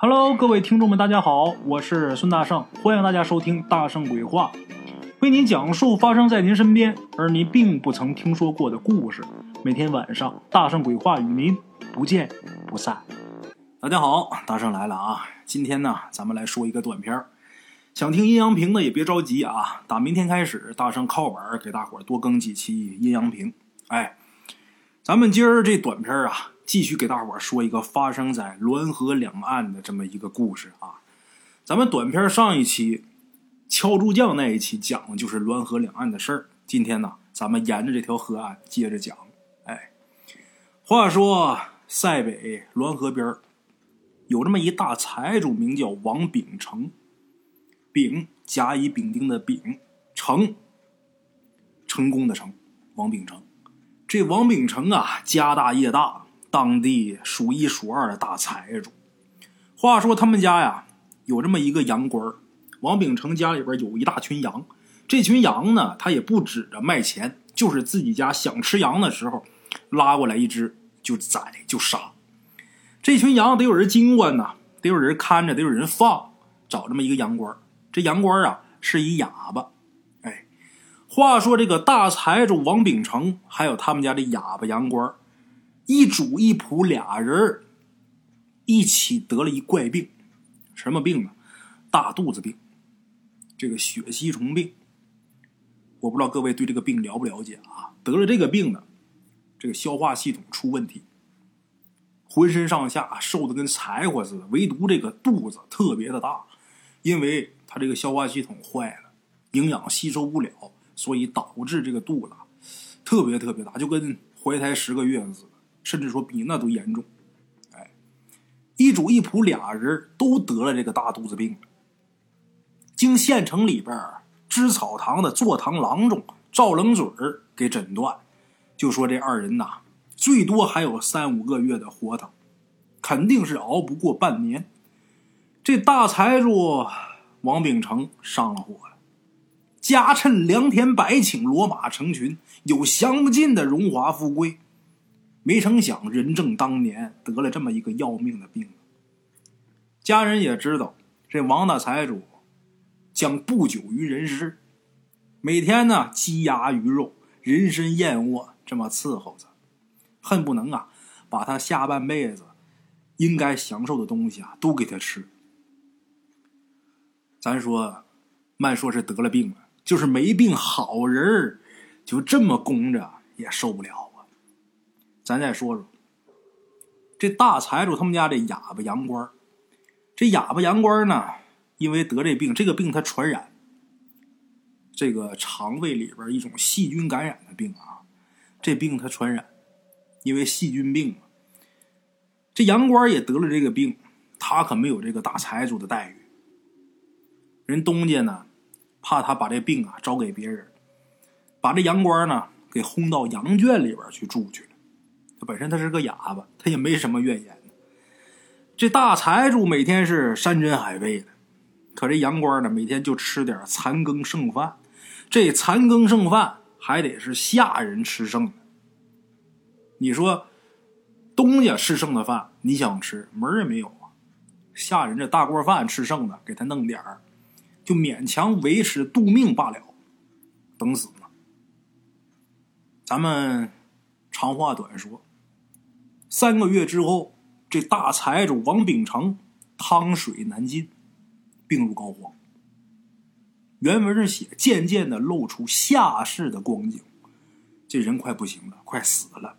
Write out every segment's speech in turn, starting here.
Hello，各位听众们，大家好，我是孙大圣，欢迎大家收听《大圣鬼话》，为您讲述发生在您身边而您并不曾听说过的故事。每天晚上，《大圣鬼话》与您不见不散。大家好，大圣来了啊！今天呢，咱们来说一个短片儿想听阴阳评的也别着急啊，打明天开始，大圣靠本儿给大伙儿多更几期阴阳评。哎，咱们今儿这短片儿啊。继续给大伙儿说一个发生在滦河两岸的这么一个故事啊！咱们短片上一期敲竹匠那一期讲的就是滦河两岸的事儿。今天呢，咱们沿着这条河岸接着讲。哎，话说塞北滦河边有这么一大财主，名叫王秉成。秉甲乙丙丁的丙，成成功的成，王秉成。这王秉成啊，家大业大。当地数一数二的大财主。话说他们家呀，有这么一个羊倌王秉成家里边有一大群羊，这群羊呢，他也不指着卖钱，就是自己家想吃羊的时候，拉过来一只就宰就杀。这群羊得有人经管呐，得有人看着，得有人放。找这么一个羊倌这羊倌啊是一哑巴。哎，话说这个大财主王秉成，还有他们家这哑巴羊倌一主一仆俩人一起得了一怪病，什么病呢？大肚子病，这个血吸虫病。我不知道各位对这个病了不了解啊？得了这个病呢，这个消化系统出问题，浑身上下瘦的跟柴火似的，唯独这个肚子特别的大，因为他这个消化系统坏了，营养吸收不了，所以导致这个肚子特别特别大，就跟怀胎十个月似的。甚至说比那都严重，哎，一主一仆俩人都得了这个大肚子病。经县城里边知草堂的坐堂郎中赵冷嘴儿给诊断，就说这二人呐，最多还有三五个月的活头，肯定是熬不过半年。这大财主王秉成上了火了，家趁良田百顷，骡马成群，有享不尽的荣华富贵。没成想，人正当年得了这么一个要命的病。家人也知道，这王大财主将不久于人世，每天呢鸡鸭鱼肉、人参燕窝这么伺候着，恨不能啊把他下半辈子应该享受的东西啊都给他吃。咱说，慢说是得了病了，就是没病好人就这么供着也受不了。咱再说说，这大财主他们家这哑巴杨官这哑巴杨官呢，因为得这病，这个病它传染，这个肠胃里边一种细菌感染的病啊，这病它传染，因为细菌病嘛。这杨官也得了这个病，他可没有这个大财主的待遇。人东家呢，怕他把这病啊招给别人，把这杨官呢给轰到羊圈里边去住去。他本身他是个哑巴，他也没什么怨言。这大财主每天是山珍海味的，可这杨官呢，每天就吃点残羹剩饭。这残羹剩饭还得是下人吃剩的。你说东家吃剩的饭，你想吃门也没有啊。下人这大锅饭吃剩的，给他弄点儿，就勉强维持度命罢了，等死呢。咱们长话短说。三个月之后，这大财主王秉成汤水难进，病入膏肓。原文是写渐渐的露出下世的光景，这人快不行了，快死了。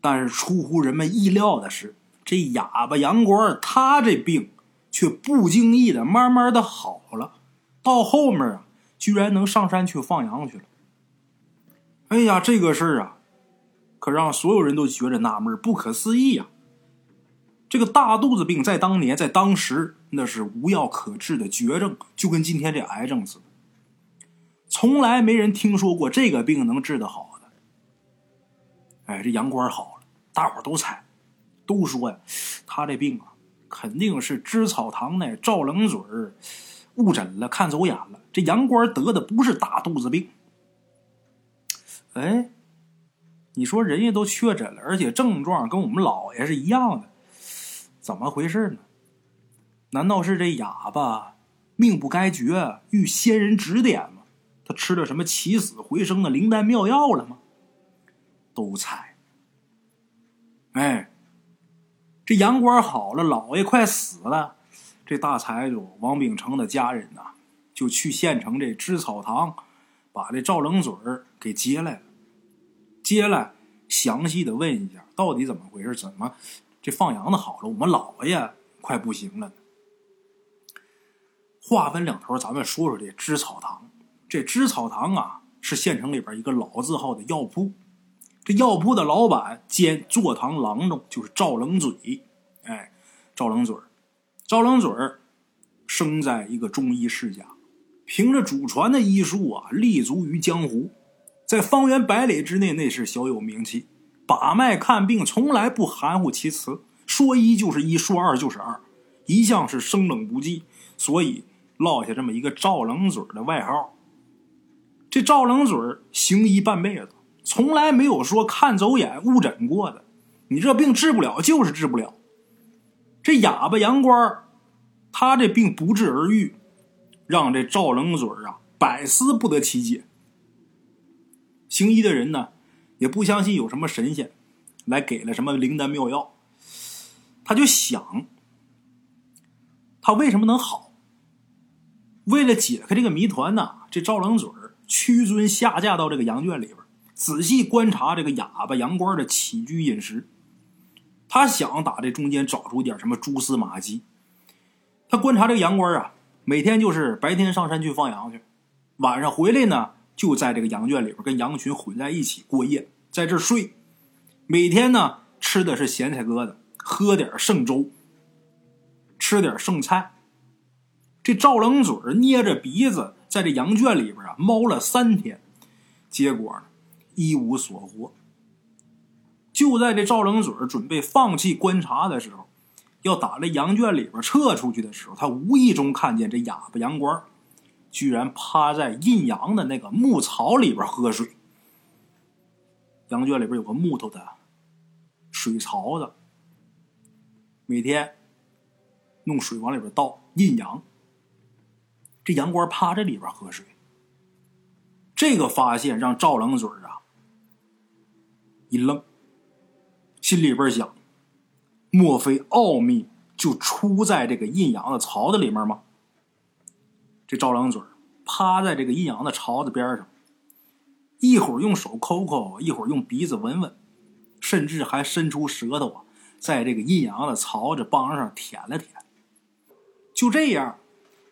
但是出乎人们意料的是，这哑巴杨官他这病却不经意的慢慢的好了，到后面啊，居然能上山去放羊去了。哎呀，这个事儿啊！可让所有人都觉着纳闷不可思议呀！这个大肚子病在当年，在当时那是无药可治的绝症，就跟今天这癌症似的，从来没人听说过这个病能治得好的。哎，这杨官好了，大伙都猜，都说呀，他这病啊，肯定是知草堂那赵冷嘴儿误诊了，看走眼了。这杨官得的不是大肚子病，哎。你说人家都确诊了，而且症状跟我们老爷是一样的，怎么回事呢？难道是这哑巴命不该绝，遇仙人指点吗？他吃了什么起死回生的灵丹妙药了吗？都猜。哎，这阳关好了，老爷快死了，这大财主王秉成的家人呐，就去县城这织草堂，把这赵冷嘴给接来了。接下来详细的问一下，到底怎么回事？怎么这放羊的好了，我们老爷快不行了？话分两头，咱们说说这织草堂。这织草堂啊，是县城里边一个老字号的药铺。这药铺的老板兼坐堂郎中就是赵冷嘴。哎，赵冷嘴赵冷嘴生在一个中医世家，凭着祖传的医术啊，立足于江湖，在方圆百里之内那是小有名气。把脉看病从来不含糊其辞，说一就是一，说二就是二，一向是生冷不忌，所以落下这么一个赵冷嘴的外号。这赵冷嘴行医半辈子，从来没有说看走眼误诊过的。你这病治不了，就是治不了。这哑巴杨官他这病不治而愈，让这赵冷嘴啊百思不得其解。行医的人呢，也不相信有什么神仙来给了什么灵丹妙药，他就想，他为什么能好？为了解开这个谜团呢，这赵冷嘴屈尊下嫁到这个羊圈里边，仔细观察这个哑巴羊倌的起居饮食。他想打这中间找出点什么蛛丝马迹。他观察这个羊倌啊，每天就是白天上山去放羊去，晚上回来呢，就在这个羊圈里边跟羊群混在一起过夜，在这睡。每天呢，吃的是咸菜疙瘩，喝点剩粥，吃点剩菜。这赵冷嘴捏着鼻子。在这羊圈里边啊，猫了三天，结果呢，一无所获。就在这赵冷嘴准备放弃观察的时候，要打这羊圈里边撤出去的时候，他无意中看见这哑巴羊倌居然趴在印阳的那个木槽里边喝水。羊圈里边有个木头的水槽子，每天弄水往里边倒印阳。这羊倌趴在里边喝水，这个发现让赵冷嘴啊一愣，心里边想：莫非奥秘就出在这个印阳的槽子里面吗？这赵冷嘴趴在这个阴阳的槽子边上，一会儿用手抠抠，一会儿用鼻子闻闻，甚至还伸出舌头啊，在这个阴阳的槽子帮上舔了舔。就这样，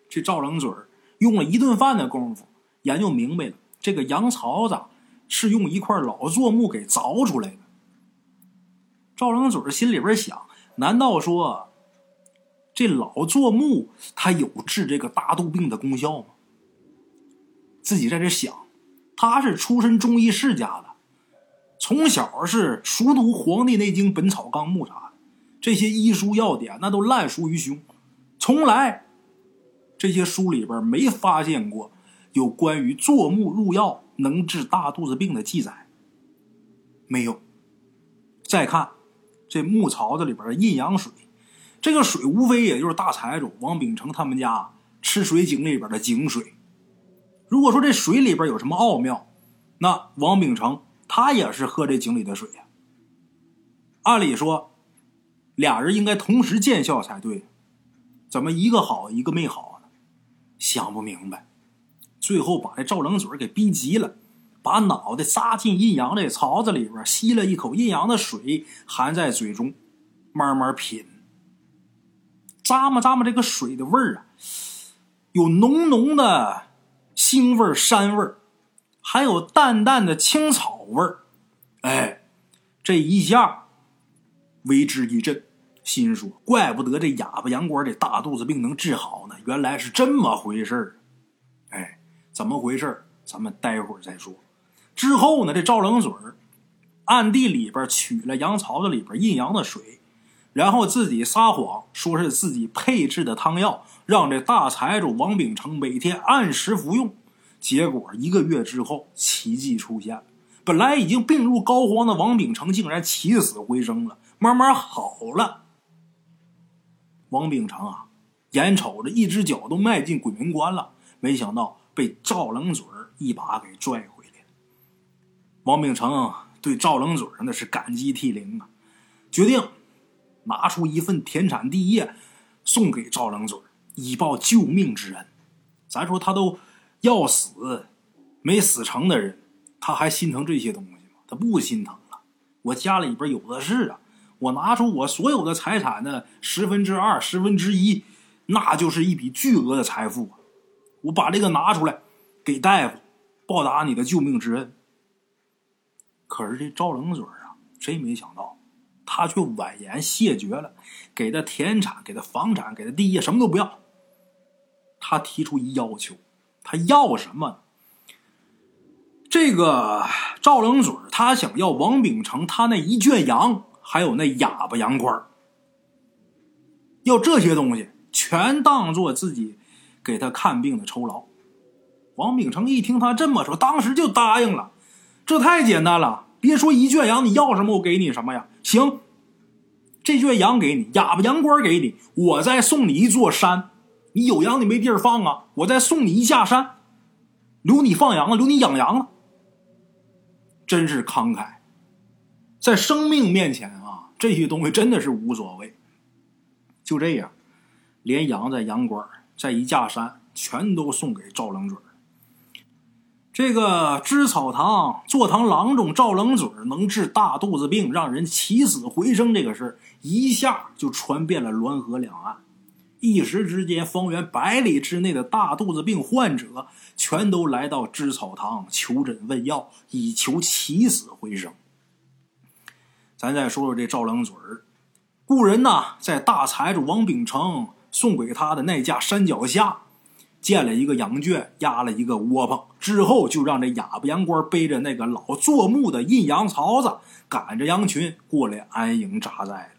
这赵冷嘴用了一顿饭的功夫，研究明白了，这个羊槽子是用一块老柞木给凿出来的。赵冷嘴心里边想：难道说这老做木它有治这个大肚病的功效吗？自己在这想，他是出身中医世家的，从小是熟读《黄帝内经》《本草纲目》啥的，这些医书要点那都烂熟于胸，从来。这些书里边没发现过有关于做木入药能治大肚子病的记载，没有。再看这木槽子里边的阴阳水，这个水无非也就是大财主王秉成他们家吃水井里边的井水。如果说这水里边有什么奥妙，那王秉成他也是喝这井里的水呀。按理说，俩人应该同时见效才对，怎么一个好一个没好？想不明白，最后把这赵冷嘴给逼急了，把脑袋扎进阴阳这槽子里边，吸了一口阴阳的水，含在嘴中，慢慢品。咂摸咂摸这个水的味儿啊，有浓浓的腥味儿、膻味儿还有淡淡的青草味儿。哎，这一下为之一振。心说：“怪不得这哑巴杨官这大肚子病能治好呢，原来是这么回事儿。哎，怎么回事？咱们待会儿再说。之后呢，这赵冷嘴儿暗地里边取了羊槽子里边阴阳的水，然后自己撒谎说是自己配制的汤药，让这大财主王秉成每天按时服用。结果一个月之后，奇迹出现了。本来已经病入膏肓的王秉成，竟然起死回生了，慢慢好了。王秉成啊，眼瞅着一只脚都迈进鬼门关了，没想到被赵冷嘴一把给拽回来。王秉成对赵冷嘴那是感激涕零啊，决定拿出一份田产地业送给赵冷嘴以报救命之恩。咱说他都要死没死成的人，他还心疼这些东西吗？他不心疼了。我家里边有的是啊，我拿出我所有的财产的十分之二、十分之一，那就是一笔巨额的财富！我把这个拿出来给大夫报答你的救命之恩。可是这赵冷嘴啊，谁没想到，他却婉言谢绝了，给他田产、给他房产、给他地业，什么都不要。他提出一要求，他要什么？这个赵冷嘴他想要王秉成他那一圈羊，还有那哑巴羊倌要这些东西全当做自己给他看病的酬劳。王秉成一听他这么说，当时就答应了。这太简单了，别说一圈羊，你要什么我给你什么呀？行，这圈羊给你，哑巴羊倌给你，我再送你一座山。你有羊你没地儿放啊，我再送你一下山，留你放羊了，留你养羊了。真是慷慨，在生命面前啊，这些东西真的是无所谓。就这样，连羊在羊倌在一架山，全都送给赵冷嘴这个知草堂坐堂郎中赵冷嘴能治大肚子病，让人起死回生，这个事儿一下就传遍了滦河两岸。一时之间，方圆百里之内的大肚子病患者全都来到知草堂求诊问药，以求起死回生。咱再说说这赵冷嘴，故人呐，在大财主王秉成送给他的那架山脚下建了一个羊圈，压了一个窝棚，之后就让这哑巴羊倌背着那个老做木的印羊槽子，赶着羊群过来安营扎寨。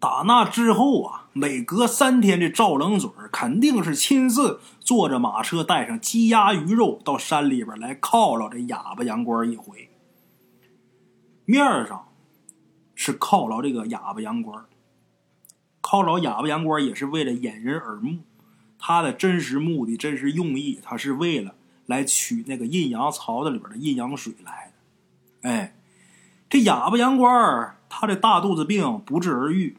打那之后啊，每隔三天，这赵冷嘴肯定是亲自坐着马车，带上鸡鸭鱼肉到山里边来犒劳这哑巴羊倌一回。面上是犒劳这个哑巴羊倌，犒劳哑巴羊倌也是为了掩人耳目。他的真实目的、真实用意，他是为了来取那个阴阳槽子里边的阴阳水来的。哎，这哑巴羊倌他这大肚子病不治而愈。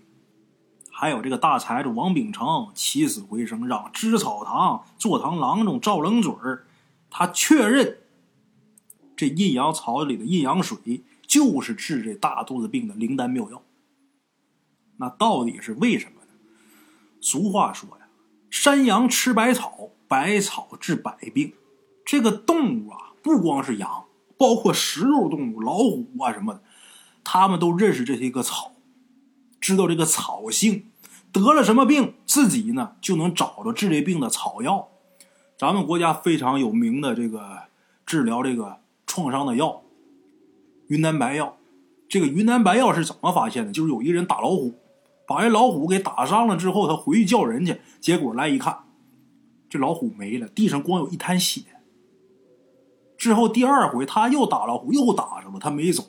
还有这个大财主王秉成起死回生，让知草堂坐堂郎中赵冷嘴儿，他确认这阴阳槽子里的阴阳水就是治这大肚子病的灵丹妙药。那到底是为什么呢？俗话说呀，山羊吃百草，百草治百病。这个动物啊，不光是羊，包括食肉动物，老虎啊什么的，他们都认识这些个草。知道这个草性，得了什么病，自己呢就能找着治这病的草药。咱们国家非常有名的这个治疗这个创伤的药——云南白药。这个云南白药是怎么发现的？就是有一人打老虎，把这老虎给打伤了之后，他回去叫人去，结果来一看，这老虎没了，地上光有一滩血。之后第二回他又打老虎，又打上了，他没走。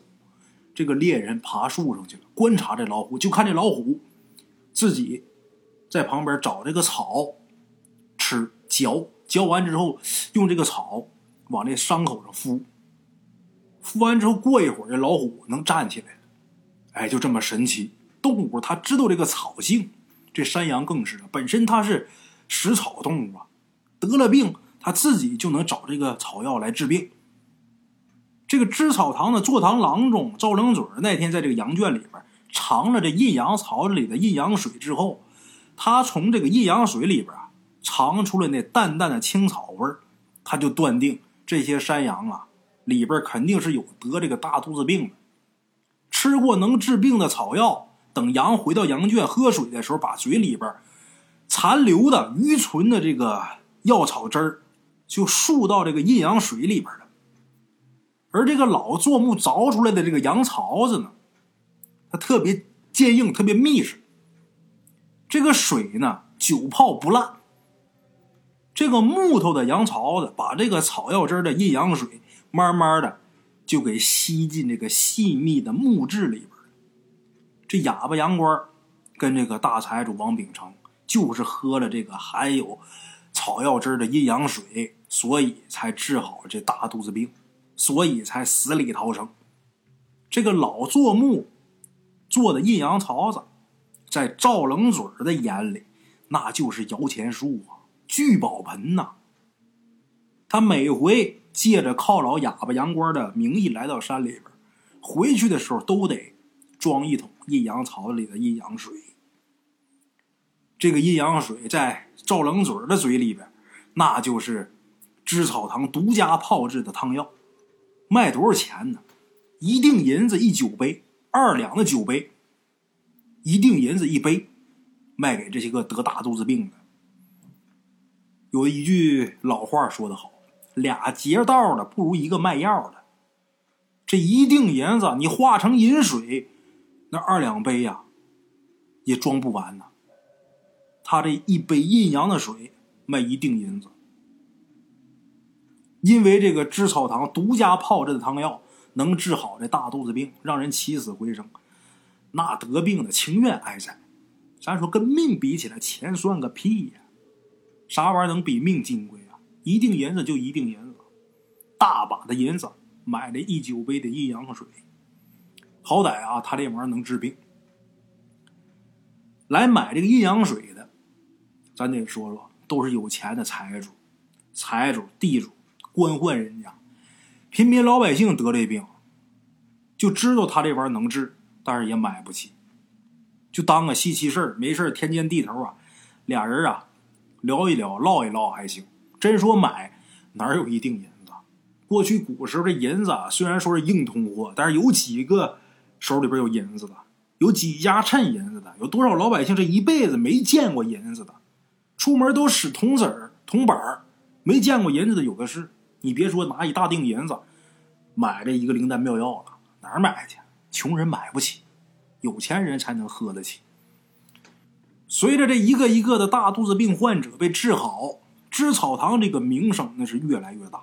这个猎人爬树上去了，观察这老虎，就看这老虎自己在旁边找这个草吃嚼，嚼完之后用这个草往这伤口上敷，敷完之后过一会儿，这老虎能站起来了。哎，就这么神奇，动物它知道这个草性，这山羊更是，本身它是食草动物啊，得了病它自己就能找这个草药来治病。这个知草堂的坐堂郎中赵灵嘴那天在这个羊圈里边尝了这阴阳槽里的阴阳水之后，他从这个阴阳水里边啊尝出了那淡淡的青草味儿，他就断定这些山羊啊里边肯定是有得这个大肚子病的。吃过能治病的草药，等羊回到羊圈喝水的时候，把嘴里边残留的余存的这个药草汁儿就漱到这个阴阳水里边了。而这个老做木凿出来的这个羊槽子呢，它特别坚硬，特别密实。这个水呢，久泡不烂。这个木头的羊槽子把这个草药汁的阴阳水，慢慢的就给吸进这个细密的木质里边这哑巴羊倌跟这个大财主王秉成就是喝了这个含有草药汁的阴阳水，所以才治好这大肚子病，所以才死里逃生。这个老做木做的阴阳槽子，在赵冷嘴的眼里，那就是摇钱树啊，聚宝盆呐。他每回借着犒劳哑巴杨官的名义来到山里边，回去的时候都得装一桶阴阳槽子里的阴阳水。这个阴阳水在赵冷嘴的嘴里边，那就是知草堂独家炮制的汤药，卖多少钱呢？一锭银子一酒杯，二两的酒杯，一锭银子一杯，卖给这些个得大肚子病的。有一句老话说得好：“俩劫道的不如一个卖药的。”这一锭银子你化成银水，那二两杯呀，也装不完呐。他这一杯阴阳的水卖一锭银子，因为这个知草堂独家炮制的汤药。能治好这大肚子病，让人起死回生，那得病的情愿挨宰。咱说跟命比起来，钱算个屁呀！啥玩意儿能比命金贵啊？一锭银子就一锭银子，大把的银子买了一酒杯的阴阳水。好歹啊，他这玩意儿能治病。来买这个阴阳水的，咱得说说，都是有钱的财主、财主、地主、官宦人家。平民老百姓得这病，就知道他这玩意儿能治，但是也买不起，就当个稀奇事儿，没事天见地头啊，俩人啊聊一聊，唠一唠还行。真说买，哪有一锭银子？过去古时候这银子啊虽然说是硬通货，但是有几个手里边有银子的？有几家趁银子的？有多少老百姓这一辈子没见过银子的？出门都使铜子儿、铜板儿，没见过银子的有的是。你别说拿一大锭银子买这一个灵丹妙药了，哪儿买去？穷人买不起，有钱人才能喝得起。随着这一个一个的大肚子病患者被治好，知草堂这个名声那是越来越大。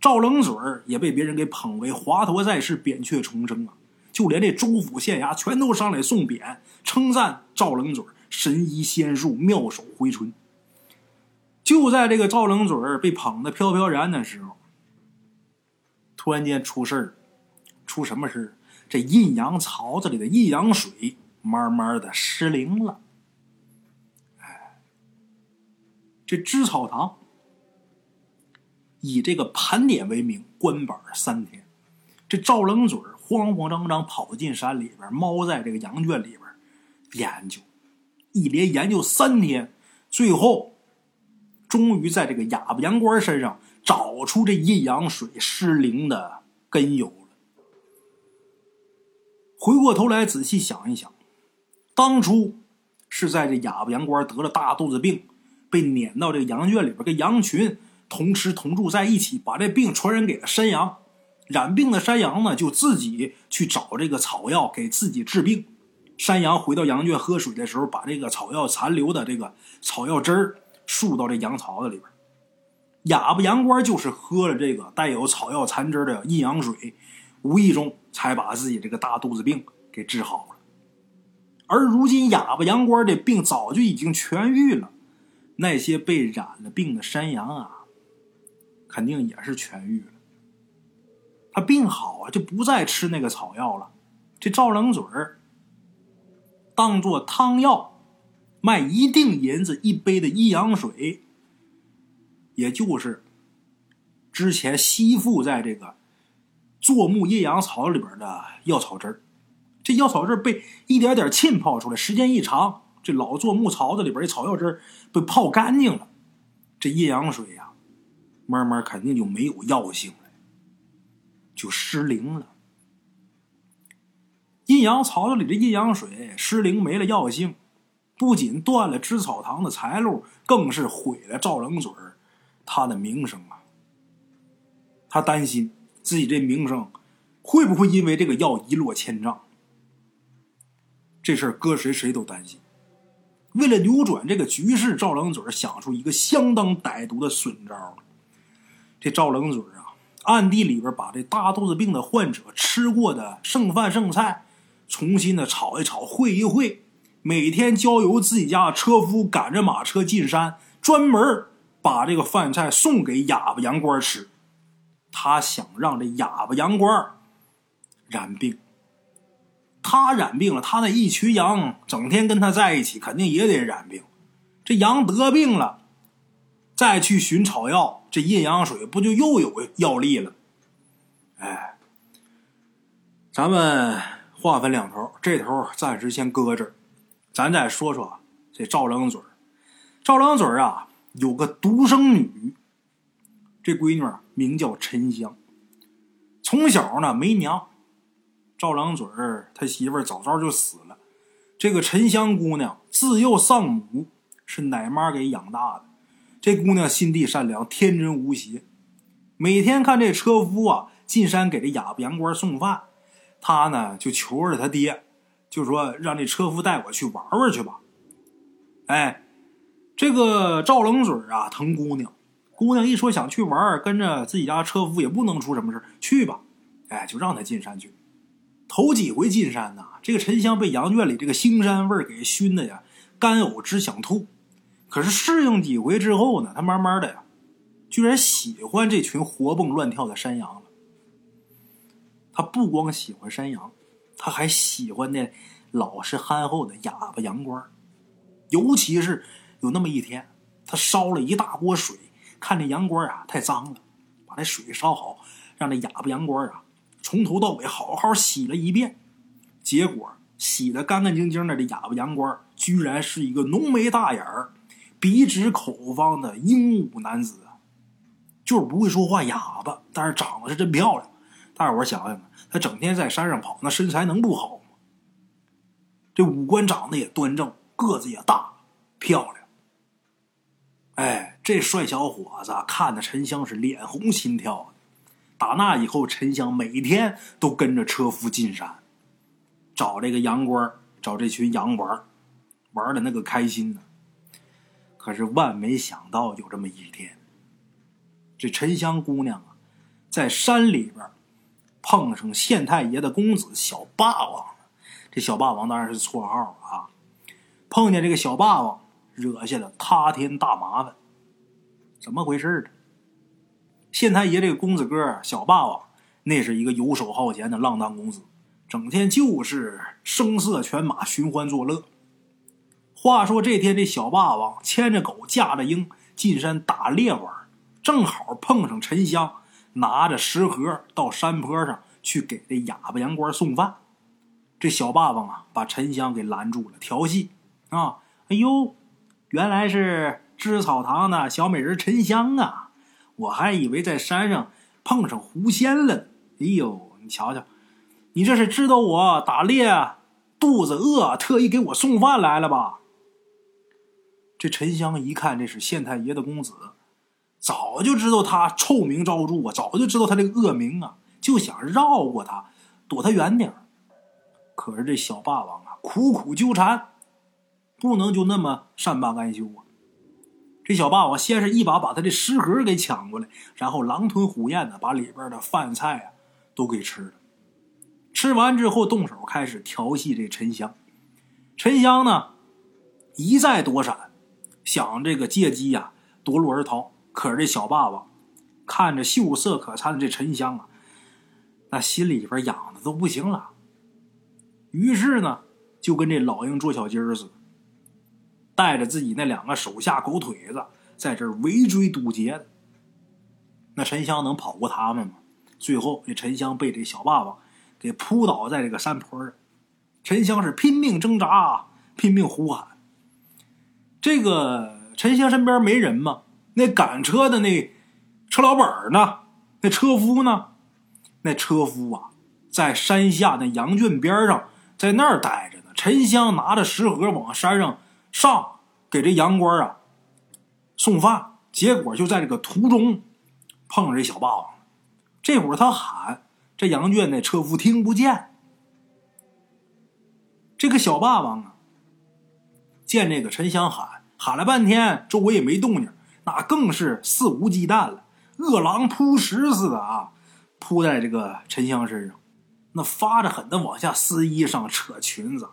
赵冷嘴儿也被别人给捧为华佗在世，扁鹊重生啊！就连这州府县衙全都上来送匾，称赞赵冷嘴神医仙术，妙手回春。就在这个赵冷嘴被捧得飘飘然的时候，突然间出事儿，出什么事儿？这阴阳槽子里的阴阳水慢慢的失灵了。哎，这知草堂以这个盘点为名，关板三天。这赵冷嘴慌慌张张跑进山里边，猫在这个羊圈里边研究，一连研究三天，最后。终于在这个哑巴羊倌身上找出这阴阳水失灵的根由了。回过头来仔细想一想，当初是在这哑巴羊倌得了大肚子病，被撵到这个羊圈里边，跟羊群同吃同住在一起，把这病传染给了山羊。染病的山羊呢，就自己去找这个草药给自己治病。山羊回到羊圈喝水的时候，把这个草药残留的这个草药汁儿。输到这羊槽子里边，哑巴羊倌就是喝了这个带有草药残汁的阴阳水，无意中才把自己这个大肚子病给治好了。而如今哑巴羊倌的病早就已经痊愈了，那些被染了病的山羊啊，肯定也是痊愈了。他病好啊，就不再吃那个草药了。这赵冷嘴儿当做汤药。卖一锭银子一杯的阴阳水，也就是之前吸附在这个坐木阴阳草里边的药草汁儿。这药草汁被一点点浸泡出来，时间一长，这老坐木槽子里边的草药汁被泡干净了，这阴阳水呀，慢慢肯定就没有药性，就失灵了。阴阳槽子里的阴阳水失灵，没了药性。不仅断了知草堂的财路，更是毁了赵冷嘴儿他的名声啊！他担心自己这名声会不会因为这个药一落千丈。这事儿搁谁谁都担心。为了扭转这个局势，赵冷嘴儿想出一个相当歹毒的损招这赵冷嘴儿，暗地里边把这大肚子病的患者吃过的剩饭剩菜重新的炒一炒，烩一烩。每天交由自己家车夫赶着马车进山，专门把这个饭菜送给哑巴羊倌吃。他想让这哑巴羊倌染病。他染病了，他那一群羊整天跟他在一起，肯定也得染病。这羊得病了，再去寻草药，这阴阳水不就又有药力了？哎，咱们话分两头，这头暂时先搁这儿，咱再说说这赵郎嘴赵郎嘴啊，有个独生女，这闺女名叫沉香，从小呢没娘。赵郎嘴儿他媳妇早早就死了，这个沉香姑娘自幼丧母，是奶妈给养大的。这姑娘心地善良，天真无邪。每天看这车夫啊进山给这哑巴杨官送饭，她呢就求着他爹，就说让这车夫带我去玩玩去吧。哎，这个赵冷嘴啊疼姑娘，姑娘一说想去玩，跟着自己家车夫也不能出什么事去吧。哎，就让他进山去。头几回进山呐，这个沉香被羊圈里这个腥膻味给熏的呀，干呕直想吐。可是适应几回之后呢，他慢慢的呀，居然喜欢这群活蹦乱跳的山羊了。他不光喜欢山羊，他还喜欢那老实憨厚的哑巴羊倌尤其是有那么一天，他烧了一大锅水，看这羊倌啊太脏了，把那水烧好，让这哑巴羊倌啊。从头到尾好好洗了一遍，结果洗的干干净净的这哑巴羊倌居然是一个浓眉大眼儿、鼻直口方的英武男子，就是不会说话哑巴，但是长得是真漂亮。大伙想想，他整天在山上跑，那身材能不好吗？这五官长得也端正，个子也大，漂亮。哎，这帅小伙子看的沉香是脸红心跳的。打那以后，沉香每天都跟着车夫进山，找这个羊倌找这群羊玩玩的那个开心呢。可是万没想到，有这么一天，这沉香姑娘啊，在山里边碰上县太爷的公子小霸王。这小霸王当然是绰号啊。碰见这个小霸王，惹下了塌天大麻烦。怎么回事呢？县太爷这个公子哥小霸王，那是一个游手好闲的浪荡公子，整天就是声色犬马、寻欢作乐。话说这天，这小霸王牵着狗，驾着鹰进山打猎玩，正好碰上沉香拿着食盒到山坡上去给这哑巴羊倌送饭。这小霸王啊，把沉香给拦住了，调戏啊！哎呦，原来是织草堂的小美人沉香啊！我还以为在山上碰上狐仙了。哎呦，你瞧瞧，你这是知道我打猎肚子饿，特意给我送饭来了吧？这沉香一看，这是县太爷的公子，早就知道他臭名昭著啊，早就知道他这个恶名啊，就想绕过他，躲他远点可是这小霸王啊，苦苦纠缠，不能就那么善罢甘休啊。这小霸王先是一把把他的食盒给抢过来，然后狼吞虎咽的把里边的饭菜啊都给吃了。吃完之后，动手开始调戏这沉香。沉香呢一再躲闪，想这个借机呀夺路而逃。可是这小霸王看着秀色可餐的这沉香啊，那心里边痒的都不行了。于是呢，就跟这老鹰捉小鸡似的。带着自己那两个手下狗腿子在这围追堵截，那沉香能跑过他们吗？最后这沉香被这小霸王给扑倒在这个山坡上，沉香是拼命挣扎，拼命呼喊。这个沉香身边没人吗？那赶车的那车老板呢？那车夫呢？那车夫啊，在山下那羊圈边上，在那儿待着呢。沉香拿着食盒往山上。上给这羊倌啊送饭，结果就在这个途中碰上这小霸王了。这会儿他喊，这羊圈那车夫听不见。这个小霸王啊，见这个沉香喊喊了半天，周围也没动静，那更是肆无忌惮了，饿狼扑食似的啊，扑在这个沉香身上，那发着狠的往下撕衣裳、扯裙子。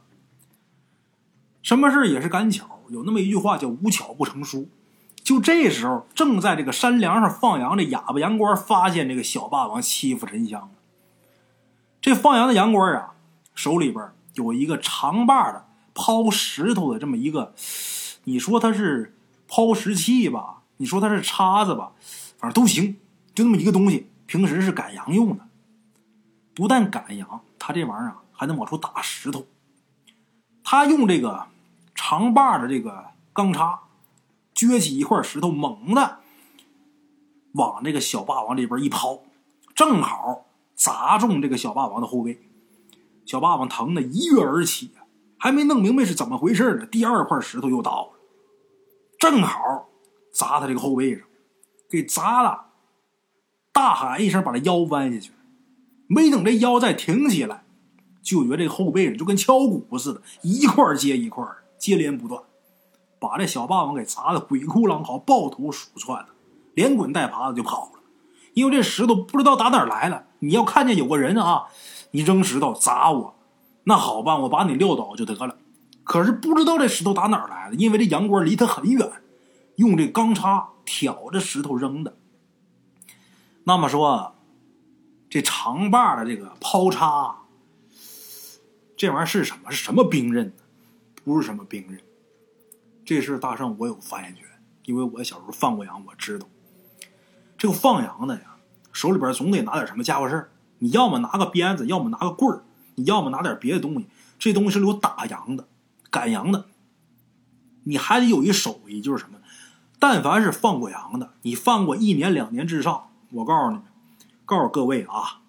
什么事也是赶巧，有那么一句话叫“无巧不成书”。就这时候，正在这个山梁上放羊的哑巴羊倌发现这个小霸王欺负沉香了。这放羊的羊倌啊，手里边有一个长把的抛石头的这么一个，你说它是抛石器吧？你说它是叉子吧？反正都行，就那么一个东西，平时是赶羊用的。不但赶羊，他这玩意儿啊还能往出打石头。他用这个长把的这个钢叉。撅起一块石头，猛的往这个小霸王这边一抛，正好砸中这个小霸王的后背。小霸王疼的一跃而起，还没弄明白是怎么回事呢，第二块石头又到了，正好砸他这个后背上，给砸了，大喊一声，把这腰弯下去。没等这腰再挺起来，就觉得这后背上就跟敲鼓似的，一块接一块，接连不断。把这小霸王给砸的鬼哭狼嚎、抱头鼠窜的，连滚带爬的就跑了。因为这石头不知道打哪儿来了。你要看见有个人啊，你扔石头砸我，那好办，我把你撂倒就得了。可是不知道这石头打哪儿来的，因为这阳关离他很远，用这钢叉挑着石头扔的。那么说，这长把的这个抛叉，这玩意儿是什么？是什么兵刃？不是什么兵刃。这事大圣我有发言权，因为我小时候放过羊，我知道。这个放羊的呀，手里边总得拿点什么家伙事儿。你要么拿个鞭子，要么拿个棍儿，你要么拿点别的东西。这东西是有打羊的、赶羊的，你还得有一手艺，就是什么？但凡是放过羊的，你放过一年两年之上，我告诉你们，告诉各位啊，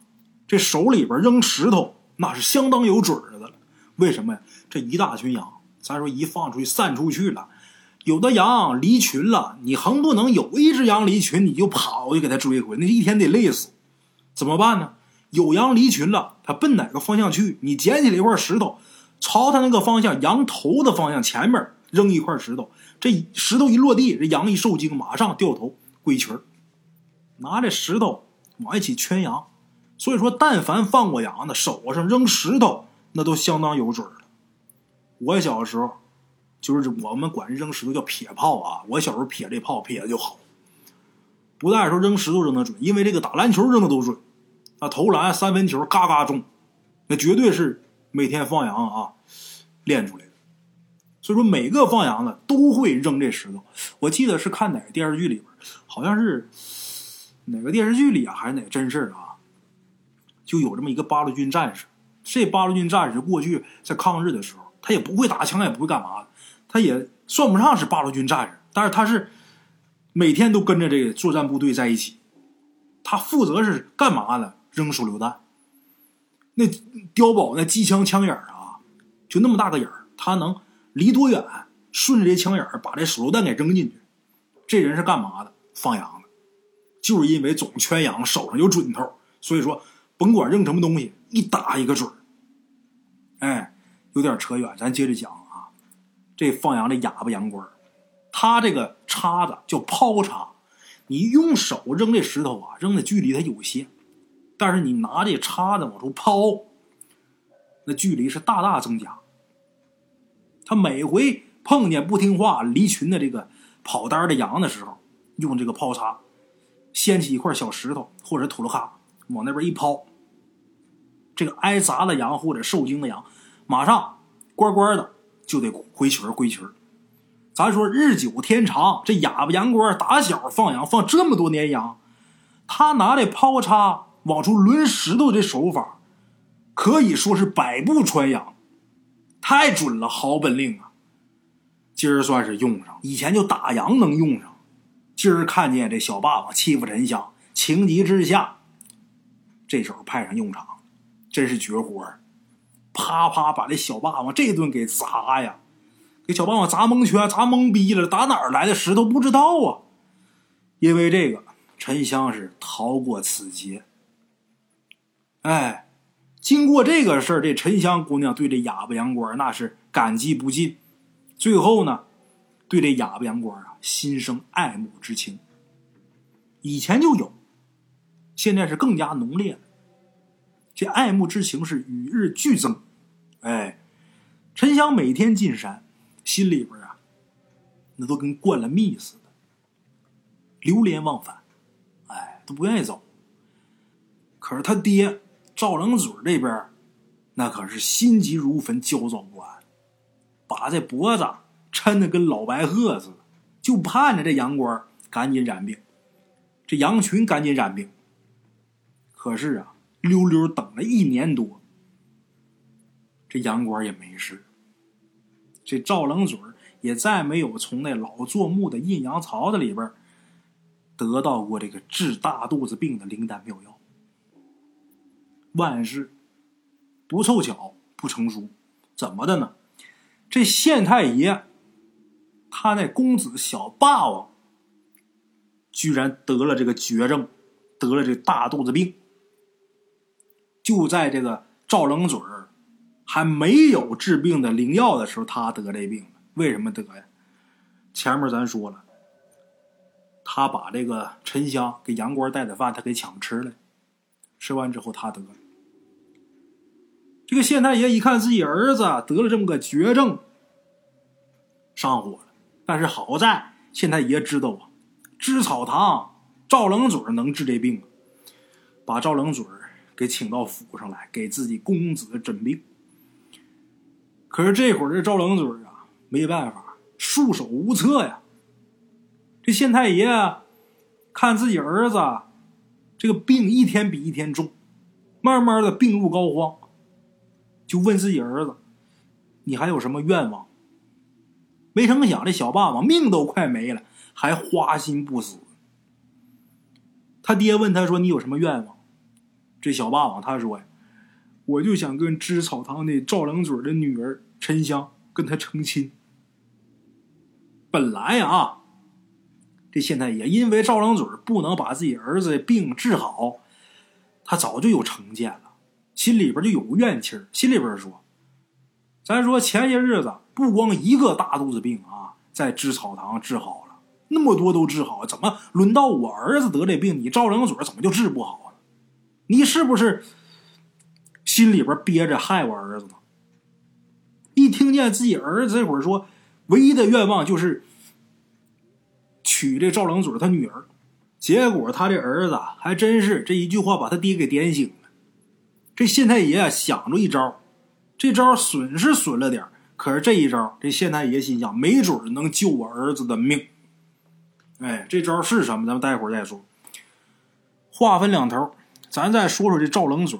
这手里边扔石头那是相当有准的了。为什么呀？这一大群羊。咱说一放出去散出去了，有的羊离群了，你横不能有一只羊离群你就跑就给它追回，那一天得累死。怎么办呢？有羊离群了，它奔哪个方向去？你捡起来一块石头，朝它那个方向羊头的方向前面扔一块石头，这石头一落地，这羊一受惊，马上掉头归群拿着石头往一起圈羊。所以说，但凡放过羊的，手上扔石头那都相当有准了。我小时候，就是我们管扔石头叫撇炮啊。我小时候撇这炮撇的就好，不但说扔石头扔的准，因为这个打篮球扔的都准，啊投篮三分球嘎嘎中，那绝对是每天放羊啊练出来的。所以说每个放羊的都会扔这石头。我记得是看哪个电视剧里边，好像是哪个电视剧里啊，还是哪个真事啊，就有这么一个八路军战士。这八路军战士过去在抗日的时候。他也不会打枪，也不会干嘛，他也算不上是八路军战士，但是他是每天都跟着这个作战部队在一起。他负责是干嘛的？扔手榴弹。那碉堡那机枪枪眼啊，就那么大个眼儿，他能离多远，顺着这枪眼儿把这手榴弹给扔进去。这人是干嘛的？放羊的。就是因为总圈羊，手上有准头，所以说甭管扔什么东西，一打一个准哎。有点扯远，咱接着讲啊。这放羊的哑巴羊倌他这个叉子叫抛叉，你用手扔这石头啊，扔的距离它有限，但是你拿这叉子往出抛，那距离是大大增加。他每回碰见不听话、离群的这个跑单的羊的时候，用这个抛叉掀起一块小石头或者土了哈，往那边一抛，这个挨砸的羊或者受惊的羊。马上，乖乖的就得回群归群咱说日久天长，这哑巴羊倌打小放羊放这么多年羊，他拿这抛叉往出抡石头这手法，可以说是百步穿杨，太准了，好本领啊！今儿算是用上，以前就打羊能用上，今儿看见这小霸王欺负沉香，情急之下，这手派上用场，真是绝活儿。啪啪把这小霸王这顿给砸呀，给小霸王砸蒙圈，砸懵逼了。打哪儿来的石头不知道啊？因为这个，沉香是逃过此劫。哎，经过这个事儿，这沉香姑娘对这哑巴杨官那是感激不尽。最后呢，对这哑巴杨官啊心生爱慕之情。以前就有，现在是更加浓烈了。这爱慕之情是与日俱增。哎，沉香每天进山，心里边啊，那都跟灌了蜜似的，流连忘返，哎，都不愿意走。可是他爹赵冷嘴这边，那可是心急如焚，焦躁不安，把这脖子抻得跟老白鹤似的，就盼着这杨官赶紧染病，这杨群赶紧染病。可是啊，溜溜等了一年多，这杨官也没事。这赵冷嘴也再没有从那老做木的阴阳槽子里边得到过这个治大肚子病的灵丹妙药。万事不凑巧不成书，怎么的呢？这县太爷他那公子小霸王居然得了这个绝症，得了这大肚子病。就在这个赵冷嘴儿。还没有治病的灵药的时候，他得这病。为什么得呀？前面咱说了，他把这个沉香给杨官带的饭，他给抢吃了。吃完之后，他得了。这个县太爷一看自己儿子得了这么个绝症，上火了。但是好在县太爷知道啊，知草堂赵冷嘴能治这病，把赵冷嘴给请到府上来，给自己公子诊病。可是这会儿这赵冷嘴啊，没办法，束手无策呀。这县太爷看自己儿子这个病一天比一天重，慢慢的病入膏肓，就问自己儿子：“你还有什么愿望？”没成想，这小霸王命都快没了，还花心不死。他爹问他说：“你有什么愿望？”这小霸王他说：“呀，我就想跟织草堂的赵冷嘴的女儿。”沉香跟他成亲。本来啊，这县太爷因为赵冷嘴不能把自己儿子的病治好，他早就有成见了，心里边就有怨气心里边说：“咱说前些日子不光一个大肚子病啊，在织草堂治好了，那么多都治好，怎么轮到我儿子得这病，你赵冷嘴怎么就治不好了？你是不是心里边憋着害我儿子呢？”一听见自己儿子这会儿说，唯一的愿望就是娶这赵冷嘴他女儿，结果他这儿子还真是这一句话把他爹给点醒了。这县太爷想着一招，这招损是损了点可是这一招，这县太爷心想，没准能救我儿子的命。哎，这招是什么？咱们待会儿再说。话分两头，咱再说说这赵冷嘴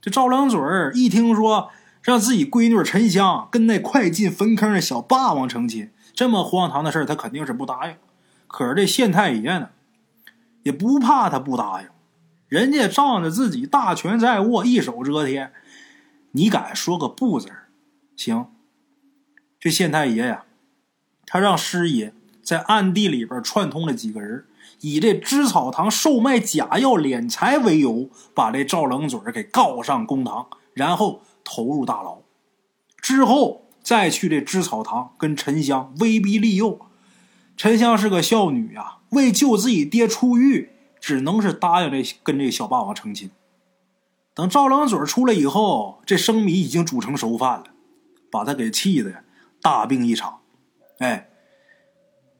这赵冷嘴一听说。让自己闺女沉香跟那快进坟坑的小霸王成亲，这么荒唐的事他肯定是不答应。可是这县太爷呢，也不怕他不答应，人家仗着自己大权在握，一手遮天，你敢说个不字行，这县太爷呀，他让师爷在暗地里边串通了几个人，以这织草堂售卖假药敛财为由，把这赵冷嘴给告上公堂，然后。投入大牢，之后再去这织草堂跟沉香威逼利诱。沉香是个孝女呀，为救自己爹出狱，只能是答应这跟这小霸王成亲。等赵冷嘴出来以后，这生米已经煮成熟饭了，把他给气的大病一场。哎，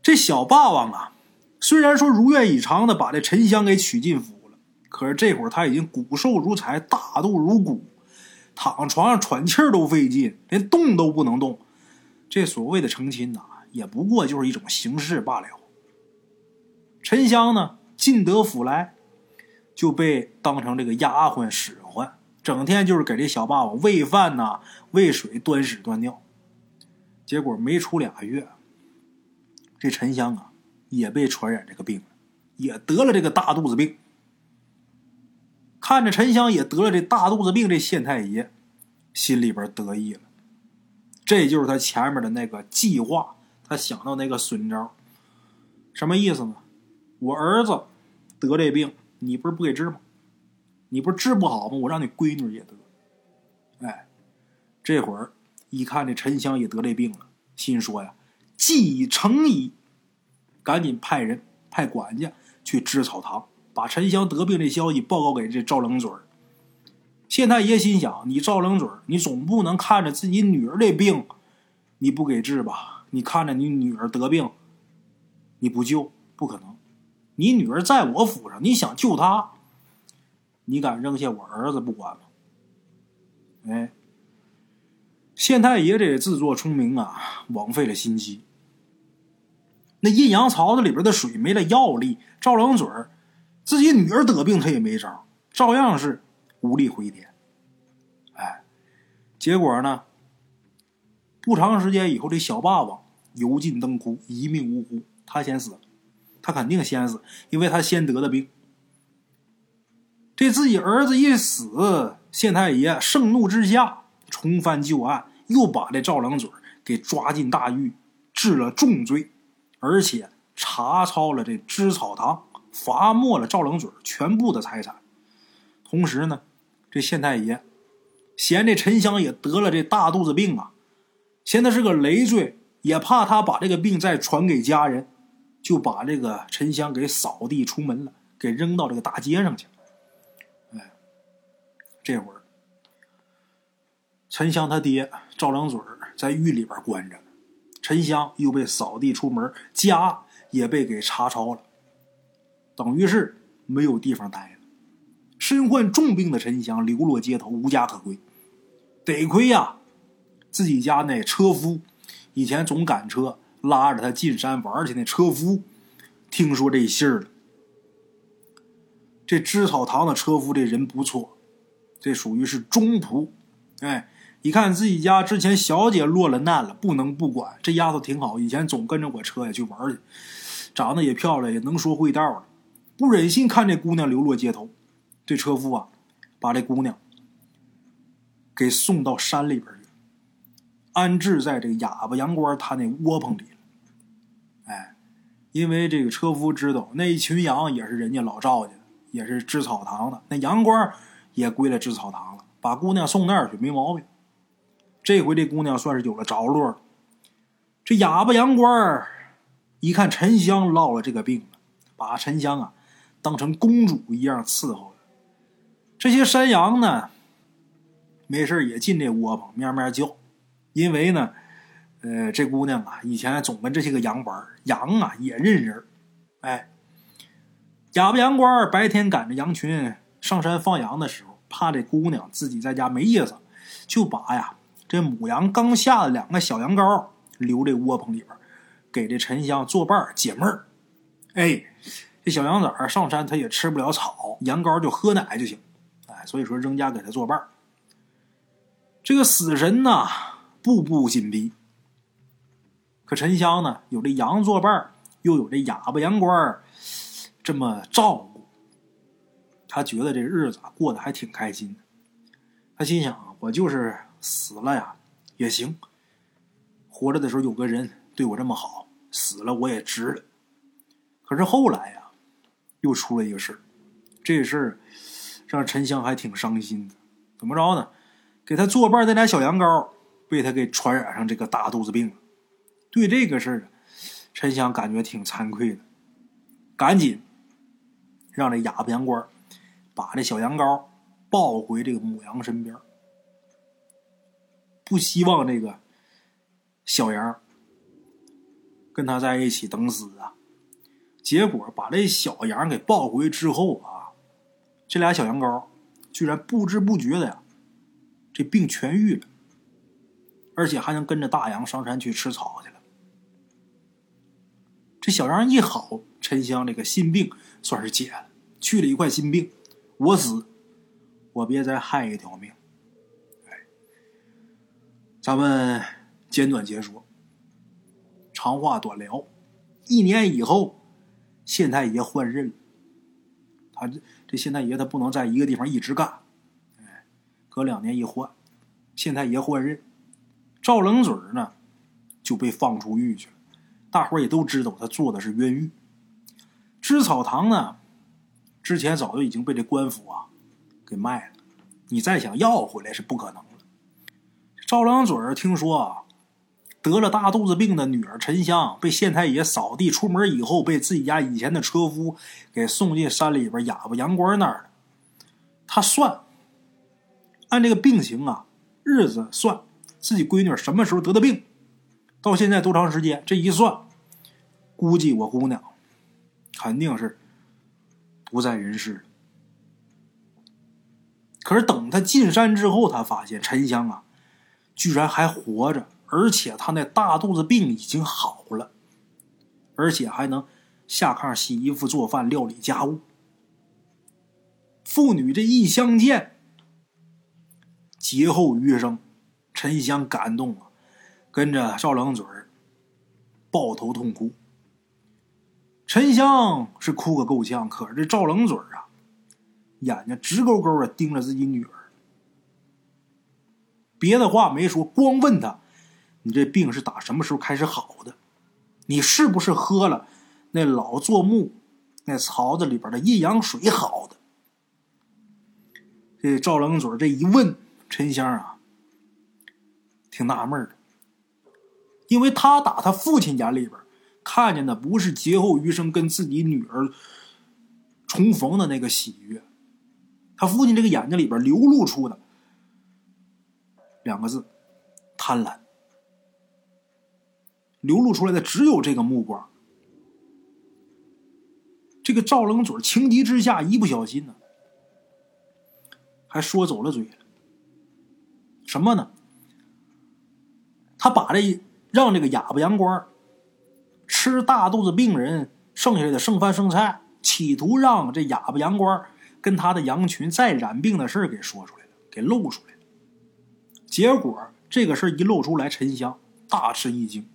这小霸王啊，虽然说如愿以偿的把这沉香给娶进府了，可是这会儿他已经骨瘦如柴，大肚如鼓。躺床上喘气儿都费劲，连动都不能动。这所谓的成亲呐，也不过就是一种形式罢了。沉香呢，进得府来，就被当成这个丫鬟使唤，整天就是给这小霸王喂饭呐、喂水、端屎端尿。结果没出俩月，这沉香啊，也被传染这个病了，也得了这个大肚子病。看着沉香也得了这大肚子病，这县太爷心里边得意了。这就是他前面的那个计划，他想到那个损招，什么意思呢？我儿子得这病，你不是不给治吗？你不是治不好吗？我让你闺女也得。哎，这会儿一看这沉香也得这病了，心说呀，计成矣，赶紧派人派管家去织草堂。把沉香得病的消息报告给这赵冷嘴。县太爷心想：你赵冷嘴，你总不能看着自己女儿这病，你不给治吧？你看着你女儿得病，你不救不可能。你女儿在我府上，你想救她，你敢扔下我儿子不管吗？哎，县太爷这自作聪明啊，枉费了心机。那阴阳槽子里边的水没了药力，赵冷嘴儿自己女儿得病他也没招，照样是无力回天。哎，结果呢？不长时间以后，这小霸王油尽灯枯，一命呜呼，他先死了。他肯定先死，因为他先得的病。这自己儿子一死，县太爷盛怒之下重翻旧案，又把这赵冷嘴给抓进大狱，治了重罪，而且查抄了这芝草堂，罚没了赵冷嘴全部的财产。同时呢，这县太爷嫌这沉香也得了这大肚子病啊。嫌他是个累赘，也怕他把这个病再传给家人，就把这个沉香给扫地出门了，给扔到这个大街上去了。哎，这会儿，沉香他爹赵良嘴在狱里边关着，沉香又被扫地出门，家也被给查抄了，等于是没有地方待了。身患重病的沉香流落街头，无家可归。得亏呀。自己家那车夫，以前总赶车拉着他进山玩去。那车夫听说这信儿了，这织草堂的车夫这人不错，这属于是忠仆。哎，一看自己家之前小姐落了难了，不能不管。这丫头挺好，以前总跟着我车下去玩去，长得也漂亮，也能说会道的，不忍心看这姑娘流落街头。这车夫啊，把这姑娘给送到山里边去。安置在这个哑巴杨官他那窝棚里，因为这个车夫知道那一群羊也是人家老赵家，也是治草堂的，那杨官也归了治草堂了，把姑娘送那儿去没毛病。这回这姑娘算是有了着落了。这哑巴杨官一看沉香落了这个病了，把沉香啊当成公主一样伺候着。这些山羊呢，没事也进这窝棚，喵喵叫。因为呢，呃，这姑娘啊，以前总跟这些个羊玩，羊啊也认人哎，哑巴羊倌白天赶着羊群上山放羊的时候，怕这姑娘自己在家没意思，就把呀这母羊刚下的两个小羊羔留这窝棚里边，给这沉香作伴解闷儿。哎，这小羊崽上山它也吃不了草，羊羔就喝奶就行。哎，所以说扔家给他作伴这个死神呐。步步紧逼，可沉香呢？有这羊作伴又有这哑巴羊倌这么照顾，他觉得这日子过得还挺开心。他心想：我就是死了呀，也行。活着的时候有个人对我这么好，死了我也值了。可是后来呀，又出了一个事儿，这事儿让沉香还挺伤心的。怎么着呢？给他作伴那俩小羊羔。被他给传染上这个大肚子病了，对这个事儿，陈香感觉挺惭愧的，赶紧让这哑巴羊倌把这小羊羔抱回这个母羊身边，不希望这个小羊跟他在一起等死啊。结果把这小羊给抱回之后啊，这俩小羊羔居然不知不觉的呀，这病痊愈了。而且还能跟着大羊上山去吃草去了。这小羊一好，沉香这个心病算是解了，去了一块心病。我死，我别再害一条命。哎，咱们简短结说，长话短聊。一年以后，县太爷换任了。他这这县太爷他不能在一个地方一直干，哎，隔两年一换，县太爷换任。赵冷嘴呢，就被放出狱去了。大伙儿也都知道，他做的是冤狱。织草堂呢，之前早就已经被这官府啊给卖了，你再想要回来是不可能了。赵冷嘴儿听说啊，得了大肚子病的女儿沉香被县太爷扫地出门以后，被自己家以前的车夫给送进山里边哑巴羊倌那儿了。他算，按这个病情啊，日子算。自己闺女什么时候得的病，到现在多长时间？这一算，估计我姑娘肯定是不在人世了。可是等他进山之后，他发现沉香啊，居然还活着，而且他那大肚子病已经好了，而且还能下炕洗衣服、做饭、料理家务。父女这一相见，劫后余生，沉香感动了，跟着赵冷嘴抱头痛哭。沉香是哭个够呛，可是这赵冷嘴啊。眼睛直勾勾的盯着自己女儿，别的话没说，光问他：“你这病是打什么时候开始好的？你是不是喝了那老做木那槽子里边的阴阳水好的？”这赵冷嘴这一问，沉香啊，挺纳闷的，因为他打他父亲眼里边看见的不是劫后余生跟自己女儿重逢的那个喜悦。他父亲这个眼睛里边流露出的两个字：贪婪。流露出来的只有这个目光。这个赵冷嘴情急之下，一不小心呢，还说走了嘴了。什么呢？他把这让这个哑巴杨官吃大肚子病人剩下的剩饭剩菜，企图让这哑巴羊倌跟他的羊群再染病的事给说出来了，给露出来了。结果这个事一露出来，沉香大吃一惊，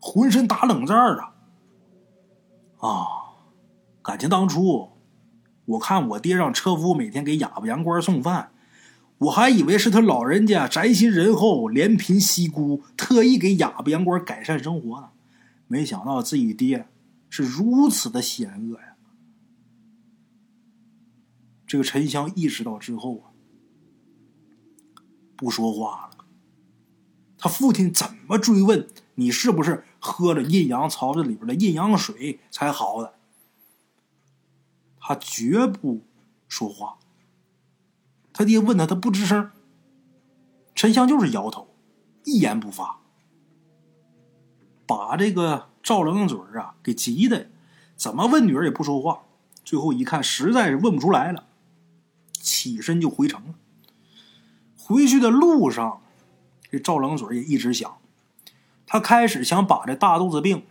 浑身打冷战啊！啊，感情当初我看我爹让车夫每天给哑巴羊倌送饭，我还以为是他老人家宅心仁厚、怜贫惜孤，特意给哑巴羊倌改善生活呢。没想到自己爹是如此的险恶呀！这个沉香意识到之后啊，不说话了。他父亲怎么追问你是不是喝了阴阳槽子里边的阴阳水才好的？他绝不说话。他爹问他，他不吱声。沉香就是摇头，一言不发，把这个赵冷嘴啊给急的，怎么问女儿也不说话。最后一看，实在是问不出来了。起身就回城了。回去的路上，这赵冷嘴也一直想，他开始想把这大肚子病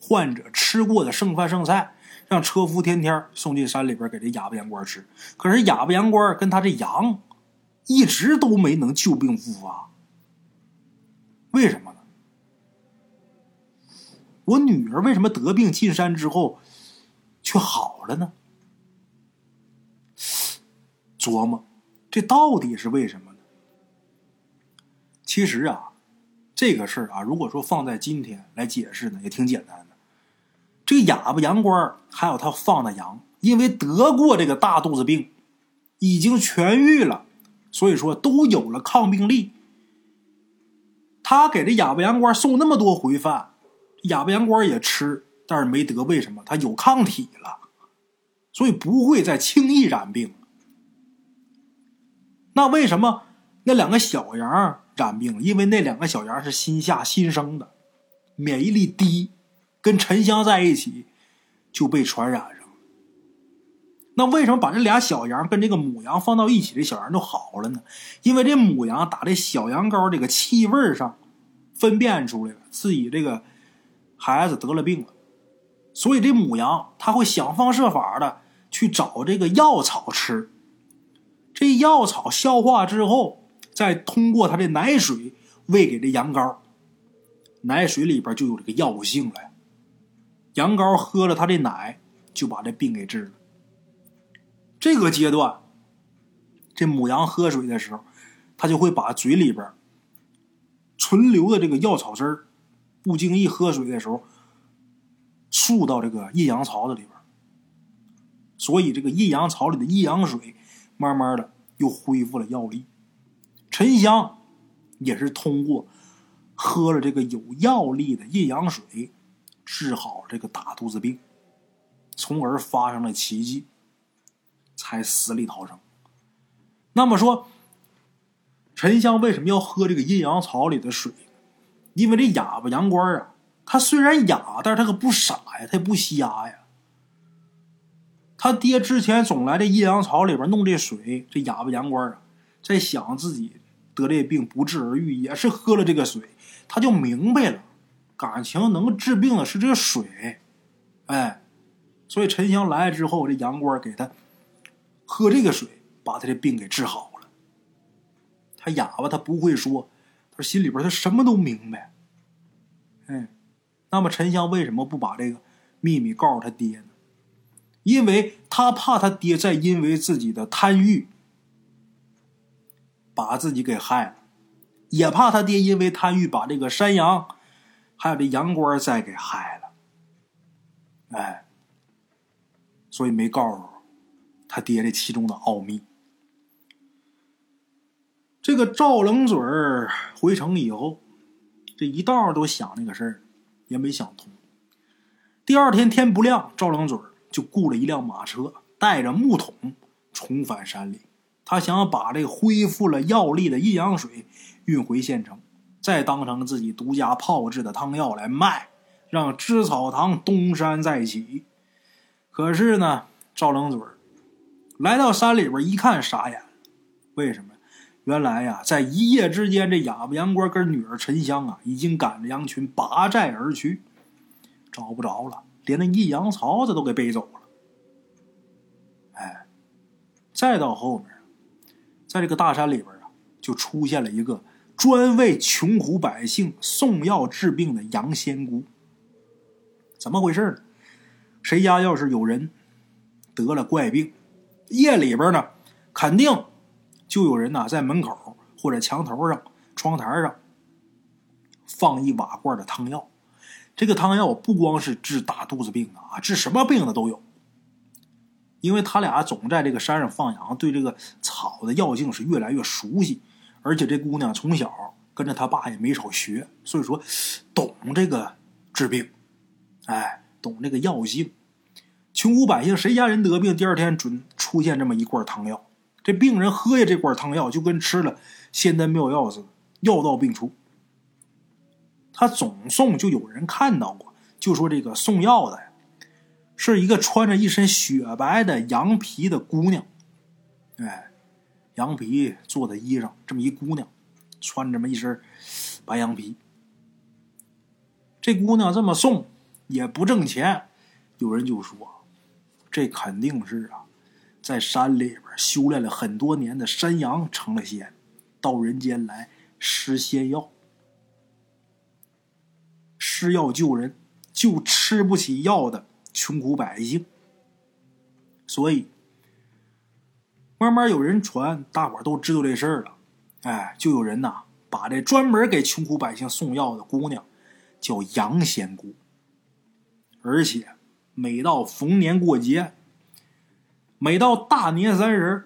患者吃过的剩饭剩菜，让车夫天天送进山里边给这哑巴羊倌吃。可是哑巴羊倌跟他这羊一直都没能救病复发，为什么呢？我女儿为什么得病进山之后却好了呢？琢磨，这到底是为什么呢？其实啊，这个事儿啊，如果说放在今天来解释呢，也挺简单的。这哑巴羊倌还有他放的羊，因为得过这个大肚子病，已经痊愈了，所以说都有了抗病力。他给这哑巴羊倌送那么多回饭，哑巴羊倌也吃，但是没得，为什么？他有抗体了，所以不会再轻易染病。那为什么那两个小羊染病？因为那两个小羊是新下新生的，免疫力低，跟沉香在一起就被传染上。那为什么把这俩小羊跟这个母羊放到一起，这小羊就好了呢？因为这母羊打这小羊羔这个气味上分辨出来了自己这个孩子得了病了，所以这母羊它会想方设法的去找这个药草吃。这药草消化之后，再通过它的奶水喂给这羊羔，奶水里边就有这个药性了。羊羔喝了它的奶，就把这病给治了。这个阶段，这母羊喝水的时候，它就会把嘴里边存留的这个药草汁儿，不经意喝水的时候，漱到这个阴阳槽子里边。所以，这个阴阳槽里的阴阳水。慢慢的又恢复了药力，沉香也是通过喝了这个有药力的阴阳水，治好这个大肚子病，从而发生了奇迹，才死里逃生。那么说，沉香为什么要喝这个阴阳草里的水？因为这哑巴杨官啊，他虽然哑，但是他可不傻呀，他也不瞎呀。他爹之前总来这阴阳草里边弄这水，这哑巴杨官啊，在想自己得这病不治而愈，也是喝了这个水，他就明白了，感情能治病的是这个水，哎，所以沉香来了之后，这杨官给他喝这个水，把他这病给治好了。他哑巴，他不会说，他心里边他什么都明白，哎，那么沉香为什么不把这个秘密告诉他爹呢？因为他怕他爹再因为自己的贪欲把自己给害了，也怕他爹因为贪欲把这个山羊还有这羊倌再给害了。哎，所以没告诉他爹这其中的奥秘。这个赵冷嘴儿回城以后，这一道都想那个事儿，也没想通。第二天天不亮，赵冷嘴儿。就雇了一辆马车，带着木桶重返山里。他想把这恢复了药力的阴阳水运回县城，再当成自己独家炮制的汤药来卖，让知草堂东山再起。可是呢，赵冷嘴来到山里边一看，傻眼了。为什么？原来呀，在一夜之间，这哑巴杨官跟女儿沉香啊，已经赶着羊群拔寨而去，找不着了。连那一羊槽子都给背走了，哎，再到后面，在这个大山里边啊，就出现了一个专为穷苦百姓送药治病的杨仙姑。怎么回事呢？谁家要是有人得了怪病，夜里边呢，肯定就有人呐在门口或者墙头上、窗台上放一瓦罐的汤药。这个汤药不光是治大肚子病的啊，治什么病的都有。因为他俩总在这个山上放羊，对这个草的药性是越来越熟悉。而且这姑娘从小跟着他爸也没少学，所以说懂这个治病，哎，懂这个药性。穷苦百姓谁家人得病，第二天准出现这么一罐汤药。这病人喝下这罐汤药，就跟吃了仙丹妙药似的，药到病除。他总送，就有人看到过，就说这个送药的，是一个穿着一身雪白的羊皮的姑娘，哎，羊皮做的衣裳，这么一姑娘，穿这么一身白羊皮。这姑娘这么送也不挣钱，有人就说，这肯定是啊，在山里边修炼了很多年的山羊成了仙，到人间来施仙药。吃药救人，就吃不起药的穷苦百姓。所以，慢慢有人传，大伙都知道这事儿了。哎，就有人呐，把这专门给穷苦百姓送药的姑娘叫杨仙姑。而且，每到逢年过节，每到大年三十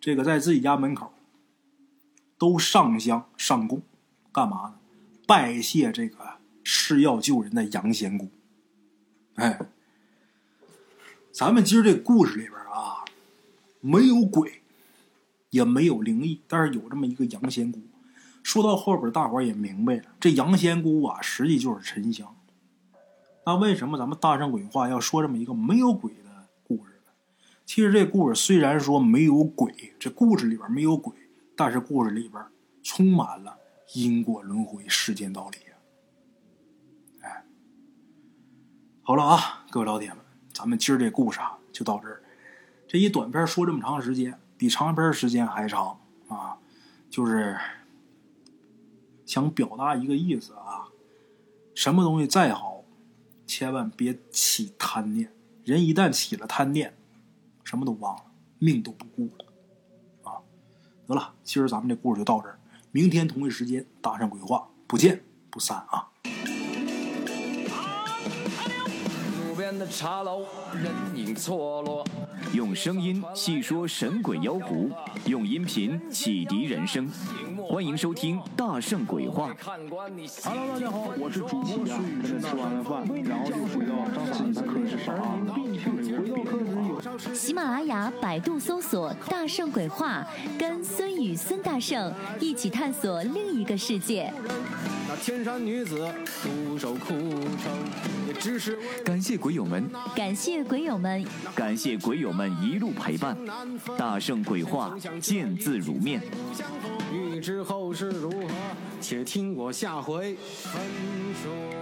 这个在自己家门口都上香上供，干嘛呢？拜谢这个施药救人的杨仙姑，哎，咱们今儿这故事里边啊，没有鬼，也没有灵异，但是有这么一个杨仙姑。说到后边，大伙也明白了，这杨仙姑啊，实际就是沉香。那为什么咱们大圣鬼话要说这么一个没有鬼的？其实这故事虽然说没有鬼，这故事里边没有鬼，但是故事里边充满了。因果轮回，世间道理。哎，好了啊，各位老铁们，咱们今儿这故事啊就到这儿。这一短片说这么长时间，比长片时间还长啊，就是想表达一个意思啊。什么东西再好，千万别起贪念。人一旦起了贪念，什么都忘了，命都不顾了啊。得了，今儿咱们这故事就到这儿。明天同一时间，搭上鬼话不见不散啊！路边的茶楼，人影错落。用声音细说神鬼妖狐，用音频启迪人生。欢迎收听《大圣鬼话》。Hello，大家好，我是主播孙宇，吃完了饭，然后就回到自己的课室上。喜马。拉雅、百度搜索“大圣鬼话”，跟孙宇、孙大圣一起探索另一个世界。那天山女子独守枯城，也只是感谢鬼友们，感谢鬼友们，感谢鬼友们一路陪伴。大圣鬼话，见字如面。欲知后事如何，且听我下回分说。